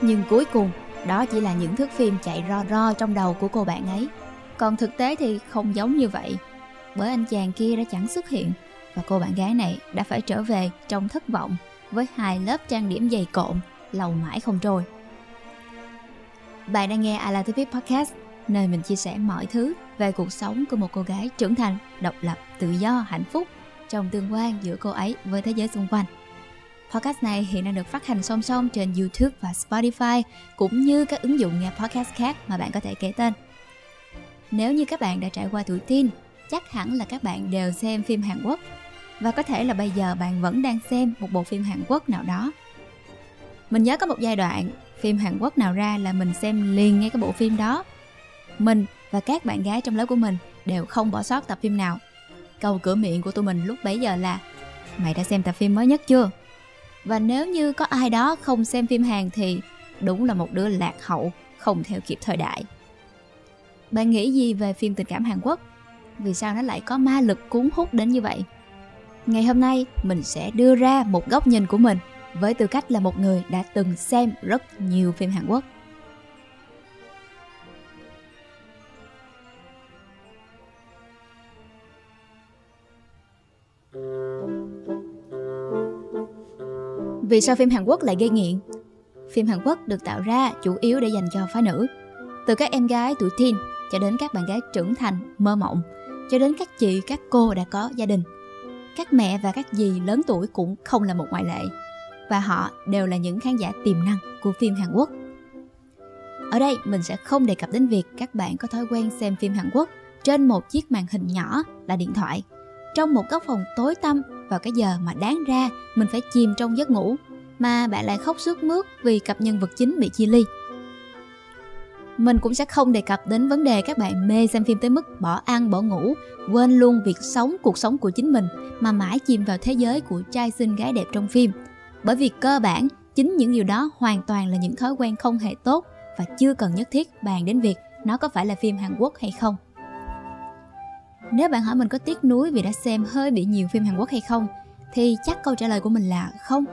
Nhưng cuối cùng, đó chỉ là những thước phim chạy ro ro trong đầu của cô bạn ấy. Còn thực tế thì không giống như vậy, bởi anh chàng kia đã chẳng xuất hiện và cô bạn gái này đã phải trở về trong thất vọng với hai lớp trang điểm dày cộm, lâu mãi không trôi. Bạn đang nghe I Like Podcast, nơi mình chia sẻ mọi thứ về cuộc sống của một cô gái trưởng thành, độc lập, tự do, hạnh phúc trong tương quan giữa cô ấy với thế giới xung quanh. Podcast này hiện đang được phát hành song song trên YouTube và Spotify cũng như các ứng dụng nghe podcast khác mà bạn có thể kể tên. Nếu như các bạn đã trải qua tuổi teen, chắc hẳn là các bạn đều xem phim Hàn Quốc và có thể là bây giờ bạn vẫn đang xem một bộ phim Hàn Quốc nào đó. Mình nhớ có một giai đoạn phim Hàn Quốc nào ra là mình xem liền ngay cái bộ phim đó. Mình và các bạn gái trong lớp của mình đều không bỏ sót tập phim nào. Câu cửa miệng của tụi mình lúc bấy giờ là Mày đã xem tập phim mới nhất chưa? Và nếu như có ai đó không xem phim Hàn thì đúng là một đứa lạc hậu, không theo kịp thời đại. Bạn nghĩ gì về phim tình cảm Hàn Quốc? Vì sao nó lại có ma lực cuốn hút đến như vậy? Ngày hôm nay mình sẽ đưa ra một góc nhìn của mình với tư cách là một người đã từng xem rất nhiều phim Hàn Quốc. Vì sao phim Hàn Quốc lại gây nghiện? Phim Hàn Quốc được tạo ra chủ yếu để dành cho phái nữ. Từ các em gái tuổi teen cho đến các bạn gái trưởng thành, mơ mộng, cho đến các chị, các cô đã có gia đình. Các mẹ và các dì lớn tuổi cũng không là một ngoại lệ. Và họ đều là những khán giả tiềm năng của phim Hàn Quốc. Ở đây mình sẽ không đề cập đến việc các bạn có thói quen xem phim Hàn Quốc trên một chiếc màn hình nhỏ là điện thoại trong một góc phòng tối tăm vào cái giờ mà đáng ra mình phải chìm trong giấc ngủ mà bạn lại khóc sướt mướt vì cặp nhân vật chính bị chia ly. Mình cũng sẽ không đề cập đến vấn đề các bạn mê xem phim tới mức bỏ ăn bỏ ngủ, quên luôn việc sống cuộc sống của chính mình mà mãi chìm vào thế giới của trai xinh gái đẹp trong phim. Bởi vì cơ bản, chính những điều đó hoàn toàn là những thói quen không hề tốt và chưa cần nhất thiết bàn đến việc nó có phải là phim Hàn Quốc hay không. Nếu bạn hỏi mình có tiếc nuối vì đã xem hơi bị nhiều phim Hàn Quốc hay không thì chắc câu trả lời của mình là không.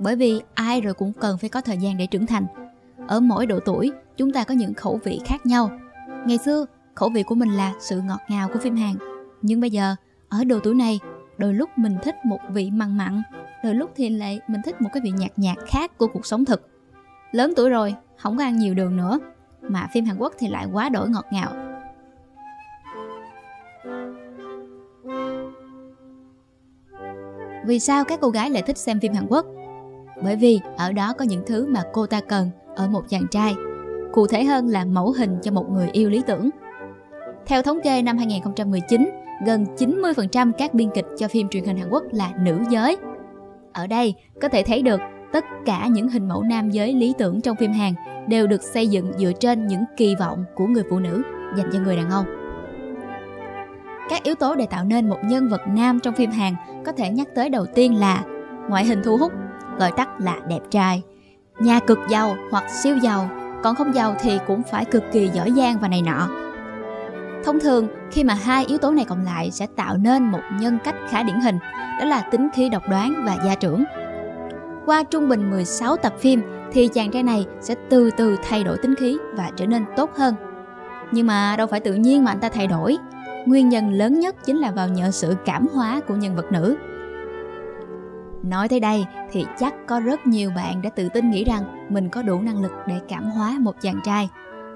Bởi vì ai rồi cũng cần phải có thời gian để trưởng thành. Ở mỗi độ tuổi, chúng ta có những khẩu vị khác nhau. Ngày xưa, khẩu vị của mình là sự ngọt ngào của phim Hàn. Nhưng bây giờ, ở độ tuổi này, đôi lúc mình thích một vị mặn mặn, đôi lúc thì lại mình thích một cái vị nhạt nhạt khác của cuộc sống thực. Lớn tuổi rồi, không có ăn nhiều đường nữa, mà phim Hàn Quốc thì lại quá đổi ngọt ngào Vì sao các cô gái lại thích xem phim Hàn Quốc? Bởi vì ở đó có những thứ mà cô ta cần ở một chàng trai. Cụ thể hơn là mẫu hình cho một người yêu lý tưởng. Theo thống kê năm 2019, gần 90% các biên kịch cho phim truyền hình Hàn Quốc là nữ giới. Ở đây có thể thấy được tất cả những hình mẫu nam giới lý tưởng trong phim Hàn đều được xây dựng dựa trên những kỳ vọng của người phụ nữ dành cho người đàn ông. Các yếu tố để tạo nên một nhân vật nam trong phim Hàn có thể nhắc tới đầu tiên là ngoại hình thu hút, gọi tắt là đẹp trai, nhà cực giàu hoặc siêu giàu, còn không giàu thì cũng phải cực kỳ giỏi giang và này nọ. Thông thường, khi mà hai yếu tố này cộng lại sẽ tạo nên một nhân cách khá điển hình, đó là tính khí độc đoán và gia trưởng. Qua trung bình 16 tập phim thì chàng trai này sẽ từ từ thay đổi tính khí và trở nên tốt hơn. Nhưng mà đâu phải tự nhiên mà anh ta thay đổi, nguyên nhân lớn nhất chính là vào nhờ sự cảm hóa của nhân vật nữ. Nói tới đây thì chắc có rất nhiều bạn đã tự tin nghĩ rằng mình có đủ năng lực để cảm hóa một chàng trai.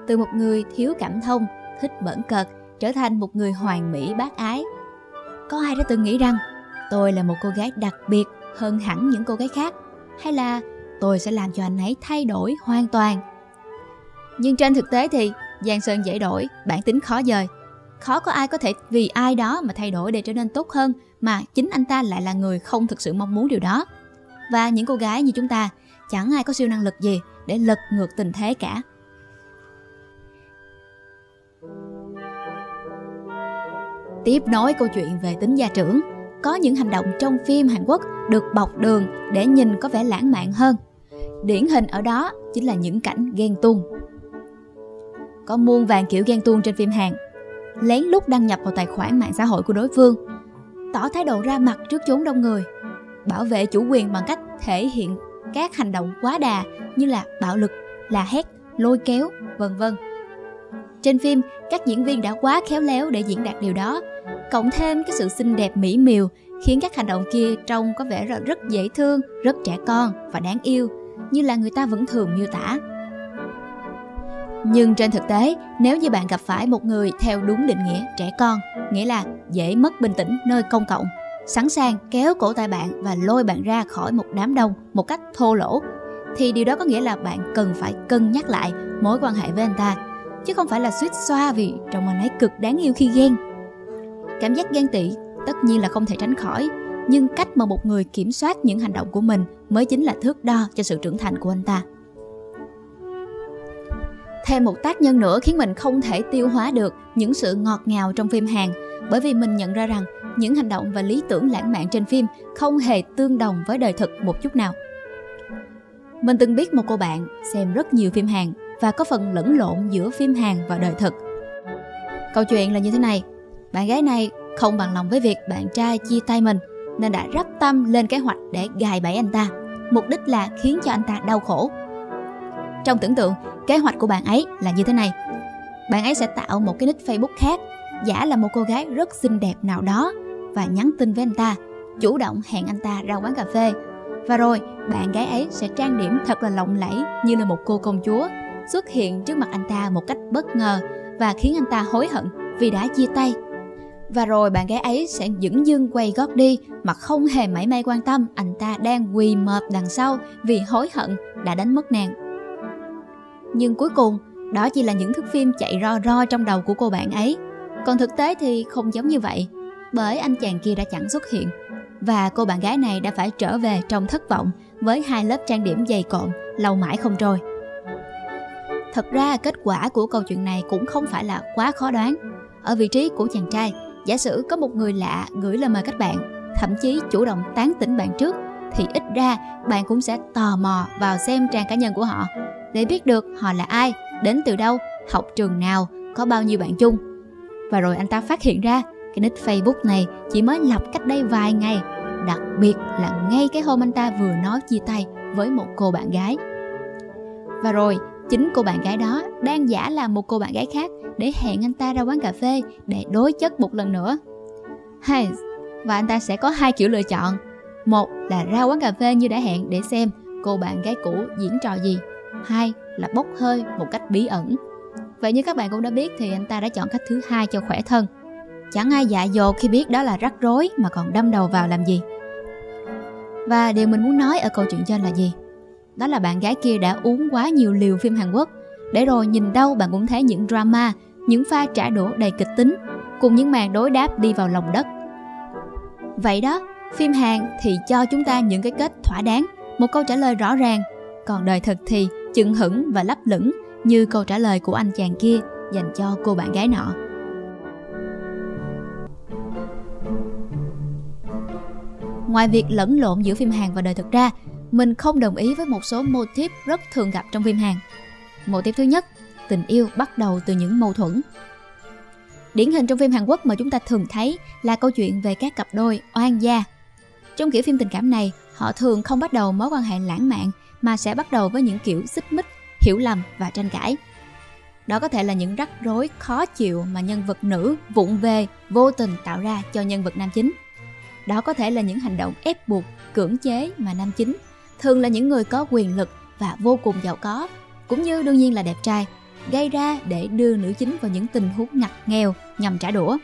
Từ một người thiếu cảm thông, thích bẩn cợt, trở thành một người hoàn mỹ bác ái. Có ai đã từng nghĩ rằng tôi là một cô gái đặc biệt hơn hẳn những cô gái khác? Hay là tôi sẽ làm cho anh ấy thay đổi hoàn toàn? Nhưng trên thực tế thì Giang Sơn dễ đổi, bản tính khó dời khó có ai có thể vì ai đó mà thay đổi để trở nên tốt hơn, mà chính anh ta lại là người không thực sự mong muốn điều đó. Và những cô gái như chúng ta, chẳng ai có siêu năng lực gì để lật ngược tình thế cả. Tiếp nối câu chuyện về tính gia trưởng, có những hành động trong phim hàn quốc được bọc đường để nhìn có vẻ lãng mạn hơn. Điển hình ở đó chính là những cảnh ghen tuông. Có muôn vàng kiểu ghen tuông trên phim hàn lén lút đăng nhập vào tài khoản mạng xã hội của đối phương, tỏ thái độ ra mặt trước chốn đông người. bảo vệ chủ quyền bằng cách thể hiện các hành động quá đà như là bạo lực, là hét, lôi kéo, vân vân. Trên phim, các diễn viên đã quá khéo léo để diễn đạt điều đó, cộng thêm cái sự xinh đẹp mỹ miều khiến các hành động kia trông có vẻ rất, rất dễ thương, rất trẻ con và đáng yêu, như là người ta vẫn thường miêu tả. Nhưng trên thực tế, nếu như bạn gặp phải một người theo đúng định nghĩa trẻ con, nghĩa là dễ mất bình tĩnh nơi công cộng, sẵn sàng kéo cổ tay bạn và lôi bạn ra khỏi một đám đông một cách thô lỗ, thì điều đó có nghĩa là bạn cần phải cân nhắc lại mối quan hệ với anh ta, chứ không phải là suýt xoa vì trong anh ấy cực đáng yêu khi ghen. Cảm giác ghen tị tất nhiên là không thể tránh khỏi, nhưng cách mà một người kiểm soát những hành động của mình mới chính là thước đo cho sự trưởng thành của anh ta. Thêm một tác nhân nữa khiến mình không thể tiêu hóa được những sự ngọt ngào trong phim Hàn bởi vì mình nhận ra rằng những hành động và lý tưởng lãng mạn trên phim không hề tương đồng với đời thực một chút nào. Mình từng biết một cô bạn xem rất nhiều phim Hàn và có phần lẫn lộn giữa phim Hàn và đời thực. Câu chuyện là như thế này, bạn gái này không bằng lòng với việc bạn trai chia tay mình nên đã rắp tâm lên kế hoạch để gài bẫy anh ta. Mục đích là khiến cho anh ta đau khổ. Trong tưởng tượng, kế hoạch của bạn ấy là như thế này. Bạn ấy sẽ tạo một cái nick Facebook khác, giả là một cô gái rất xinh đẹp nào đó và nhắn tin với anh ta, chủ động hẹn anh ta ra quán cà phê. Và rồi, bạn gái ấy sẽ trang điểm thật là lộng lẫy như là một cô công chúa, xuất hiện trước mặt anh ta một cách bất ngờ và khiến anh ta hối hận vì đã chia tay và rồi bạn gái ấy sẽ dững dưng quay gót đi mà không hề mảy may quan tâm anh ta đang quỳ mệt đằng sau vì hối hận đã đánh mất nàng. Nhưng cuối cùng, đó chỉ là những thước phim chạy ro ro trong đầu của cô bạn ấy. Còn thực tế thì không giống như vậy, bởi anh chàng kia đã chẳng xuất hiện. Và cô bạn gái này đã phải trở về trong thất vọng với hai lớp trang điểm dày cộm, lâu mãi không trôi. Thật ra kết quả của câu chuyện này cũng không phải là quá khó đoán. Ở vị trí của chàng trai, Giả sử có một người lạ gửi lời mời các bạn, thậm chí chủ động tán tỉnh bạn trước, thì ít ra bạn cũng sẽ tò mò vào xem trang cá nhân của họ để biết được họ là ai, đến từ đâu, học trường nào, có bao nhiêu bạn chung. Và rồi anh ta phát hiện ra cái nick Facebook này chỉ mới lập cách đây vài ngày, đặc biệt là ngay cái hôm anh ta vừa nói chia tay với một cô bạn gái. Và rồi chính cô bạn gái đó đang giả làm một cô bạn gái khác để hẹn anh ta ra quán cà phê để đối chất một lần nữa. Hay và anh ta sẽ có hai kiểu lựa chọn. Một là ra quán cà phê như đã hẹn để xem cô bạn gái cũ diễn trò gì. Hai là bốc hơi một cách bí ẩn. Vậy như các bạn cũng đã biết thì anh ta đã chọn cách thứ hai cho khỏe thân. Chẳng ai dạ dò khi biết đó là rắc rối mà còn đâm đầu vào làm gì. Và điều mình muốn nói ở câu chuyện trên là gì? Đó là bạn gái kia đã uống quá nhiều liều phim Hàn Quốc để rồi nhìn đâu bạn cũng thấy những drama những pha trả đũa đầy kịch tính cùng những màn đối đáp đi vào lòng đất. Vậy đó, phim Hàn thì cho chúng ta những cái kết thỏa đáng, một câu trả lời rõ ràng, còn đời thực thì chừng hững và lấp lửng như câu trả lời của anh chàng kia dành cho cô bạn gái nọ. Ngoài việc lẫn lộn giữa phim Hàn và đời thực ra, mình không đồng ý với một số mô típ rất thường gặp trong phim Hàn. Mô típ thứ nhất tình yêu bắt đầu từ những mâu thuẫn. Điển hình trong phim Hàn Quốc mà chúng ta thường thấy là câu chuyện về các cặp đôi oan gia. Trong kiểu phim tình cảm này, họ thường không bắt đầu mối quan hệ lãng mạn mà sẽ bắt đầu với những kiểu xích mích, hiểu lầm và tranh cãi. Đó có thể là những rắc rối khó chịu mà nhân vật nữ vụng về, vô tình tạo ra cho nhân vật nam chính. Đó có thể là những hành động ép buộc, cưỡng chế mà nam chính, thường là những người có quyền lực và vô cùng giàu có, cũng như đương nhiên là đẹp trai, gây ra để đưa nữ chính vào những tình huống ngặt nghèo nhằm trả đũa.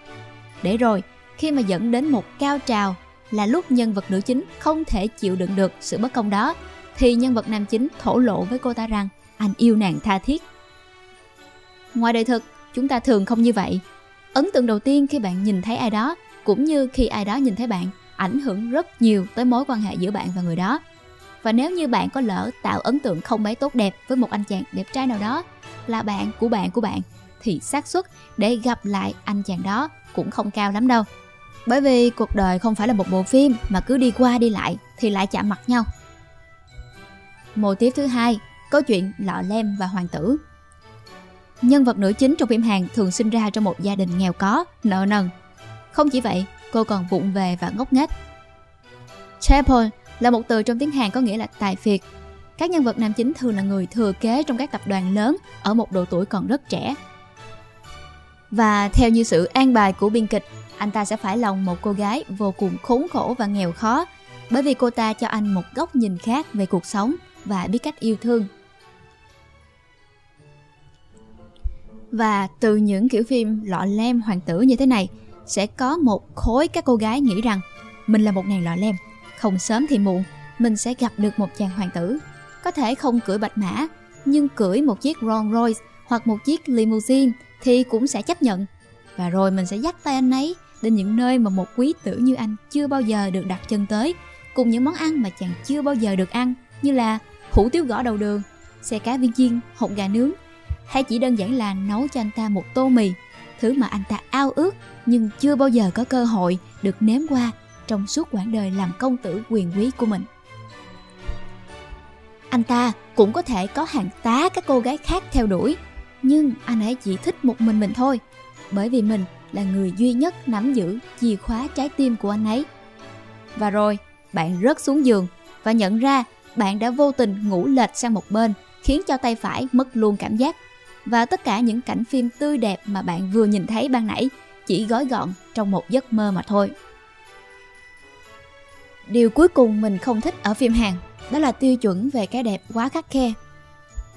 Để rồi, khi mà dẫn đến một cao trào là lúc nhân vật nữ chính không thể chịu đựng được sự bất công đó, thì nhân vật nam chính thổ lộ với cô ta rằng anh yêu nàng tha thiết. Ngoài đời thực, chúng ta thường không như vậy. Ấn tượng đầu tiên khi bạn nhìn thấy ai đó, cũng như khi ai đó nhìn thấy bạn, ảnh hưởng rất nhiều tới mối quan hệ giữa bạn và người đó. Và nếu như bạn có lỡ tạo ấn tượng không mấy tốt đẹp với một anh chàng đẹp trai nào đó là bạn của bạn của bạn thì xác suất để gặp lại anh chàng đó cũng không cao lắm đâu. Bởi vì cuộc đời không phải là một bộ phim mà cứ đi qua đi lại thì lại chạm mặt nhau. Mô tiếp thứ hai, câu chuyện lọ lem và hoàng tử. Nhân vật nữ chính trong phim Hàn thường sinh ra trong một gia đình nghèo có, nợ nần. Không chỉ vậy, cô còn vụng về và ngốc nghếch. Chapeau là một từ trong tiếng Hàn có nghĩa là tài phiệt. Các nhân vật nam chính thường là người thừa kế trong các tập đoàn lớn ở một độ tuổi còn rất trẻ. Và theo như sự an bài của biên kịch, anh ta sẽ phải lòng một cô gái vô cùng khốn khổ và nghèo khó bởi vì cô ta cho anh một góc nhìn khác về cuộc sống và biết cách yêu thương. Và từ những kiểu phim lọ lem hoàng tử như thế này, sẽ có một khối các cô gái nghĩ rằng mình là một nàng lọ lem, không sớm thì muộn mình sẽ gặp được một chàng hoàng tử. Có thể không cưỡi bạch mã, nhưng cưỡi một chiếc Rolls Royce hoặc một chiếc limousine thì cũng sẽ chấp nhận. Và rồi mình sẽ dắt tay anh ấy đến những nơi mà một quý tử như anh chưa bao giờ được đặt chân tới, cùng những món ăn mà chàng chưa bao giờ được ăn như là hủ tiếu gõ đầu đường, xe cá viên chiên, hột gà nướng, hay chỉ đơn giản là nấu cho anh ta một tô mì, thứ mà anh ta ao ước nhưng chưa bao giờ có cơ hội được nếm qua trong suốt quãng đời làm công tử quyền quý của mình. Anh ta cũng có thể có hàng tá các cô gái khác theo đuổi, nhưng anh ấy chỉ thích một mình mình thôi, bởi vì mình là người duy nhất nắm giữ chìa khóa trái tim của anh ấy. Và rồi, bạn rớt xuống giường và nhận ra bạn đã vô tình ngủ lệch sang một bên, khiến cho tay phải mất luôn cảm giác. Và tất cả những cảnh phim tươi đẹp mà bạn vừa nhìn thấy ban nãy chỉ gói gọn trong một giấc mơ mà thôi. Điều cuối cùng mình không thích ở phim Hàn đó là tiêu chuẩn về cái đẹp quá khắc khe.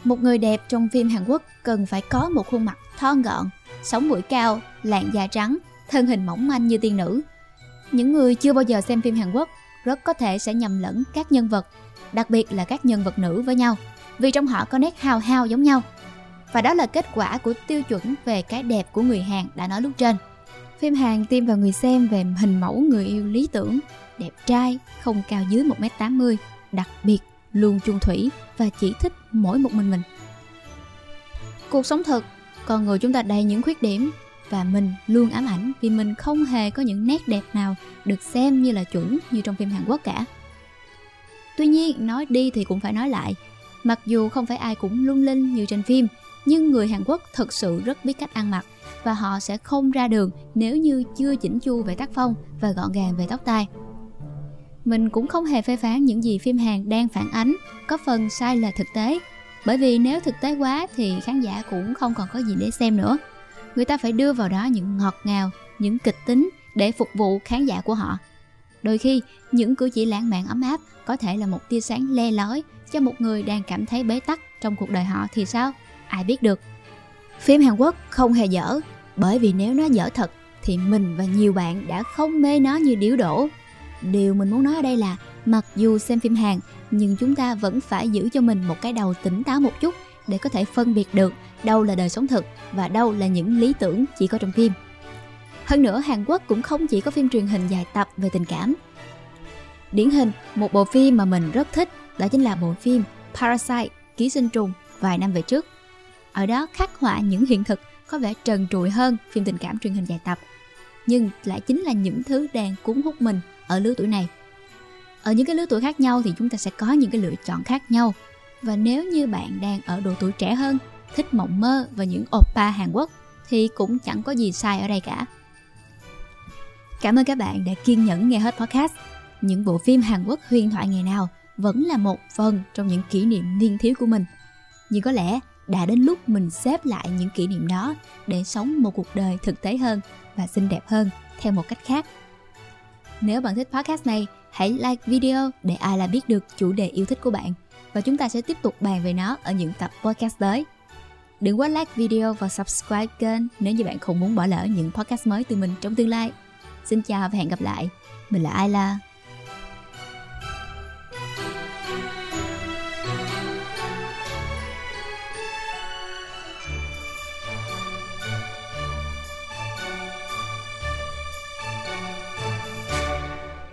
Một người đẹp trong phim Hàn Quốc cần phải có một khuôn mặt thon gọn, sống mũi cao, làn da trắng, thân hình mỏng manh như tiên nữ. Những người chưa bao giờ xem phim Hàn Quốc rất có thể sẽ nhầm lẫn các nhân vật, đặc biệt là các nhân vật nữ với nhau, vì trong họ có nét hào hao giống nhau. Và đó là kết quả của tiêu chuẩn về cái đẹp của người Hàn đã nói lúc trên. Phim Hàn tiêm vào người xem về hình mẫu người yêu lý tưởng, đẹp trai, không cao dưới 1m80, đặc biệt, luôn chung thủy và chỉ thích mỗi một mình mình. Cuộc sống thật, con người chúng ta đầy những khuyết điểm và mình luôn ám ảnh vì mình không hề có những nét đẹp nào được xem như là chuẩn như trong phim Hàn Quốc cả. Tuy nhiên, nói đi thì cũng phải nói lại, mặc dù không phải ai cũng lung linh như trên phim, nhưng người Hàn Quốc thực sự rất biết cách ăn mặc và họ sẽ không ra đường nếu như chưa chỉnh chu về tác phong và gọn gàng về tóc tai. Mình cũng không hề phê phán những gì phim Hàn đang phản ánh có phần sai lệch thực tế, bởi vì nếu thực tế quá thì khán giả cũng không còn có gì để xem nữa. Người ta phải đưa vào đó những ngọt ngào, những kịch tính để phục vụ khán giả của họ. Đôi khi, những cử chỉ lãng mạn ấm áp có thể là một tia sáng le lói cho một người đang cảm thấy bế tắc trong cuộc đời họ thì sao? Ai biết được. Phim Hàn Quốc không hề dở, bởi vì nếu nó dở thật thì mình và nhiều bạn đã không mê nó như điếu đổ. Điều mình muốn nói ở đây là mặc dù xem phim Hàn nhưng chúng ta vẫn phải giữ cho mình một cái đầu tỉnh táo một chút để có thể phân biệt được đâu là đời sống thực và đâu là những lý tưởng chỉ có trong phim. Hơn nữa Hàn Quốc cũng không chỉ có phim truyền hình dài tập về tình cảm. Điển hình, một bộ phim mà mình rất thích đó chính là bộ phim Parasite, Ký sinh trùng vài năm về trước. Ở đó khắc họa những hiện thực có vẻ trần trụi hơn phim tình cảm truyền hình dài tập nhưng lại chính là những thứ đang cuốn hút mình ở lứa tuổi này ở những cái lứa tuổi khác nhau thì chúng ta sẽ có những cái lựa chọn khác nhau và nếu như bạn đang ở độ tuổi trẻ hơn thích mộng mơ và những oppa Hàn Quốc thì cũng chẳng có gì sai ở đây cả. Cảm ơn các bạn đã kiên nhẫn nghe hết podcast. Những bộ phim Hàn Quốc huyền thoại ngày nào vẫn là một phần trong những kỷ niệm niên thiếu của mình. Nhưng có lẽ đã đến lúc mình xếp lại những kỷ niệm đó để sống một cuộc đời thực tế hơn và xinh đẹp hơn theo một cách khác. Nếu bạn thích podcast này, hãy like video để ai là biết được chủ đề yêu thích của bạn và chúng ta sẽ tiếp tục bàn về nó ở những tập podcast tới. Đừng quên like video và subscribe kênh nếu như bạn không muốn bỏ lỡ những podcast mới từ mình trong tương lai. Xin chào và hẹn gặp lại. Mình là Ayla.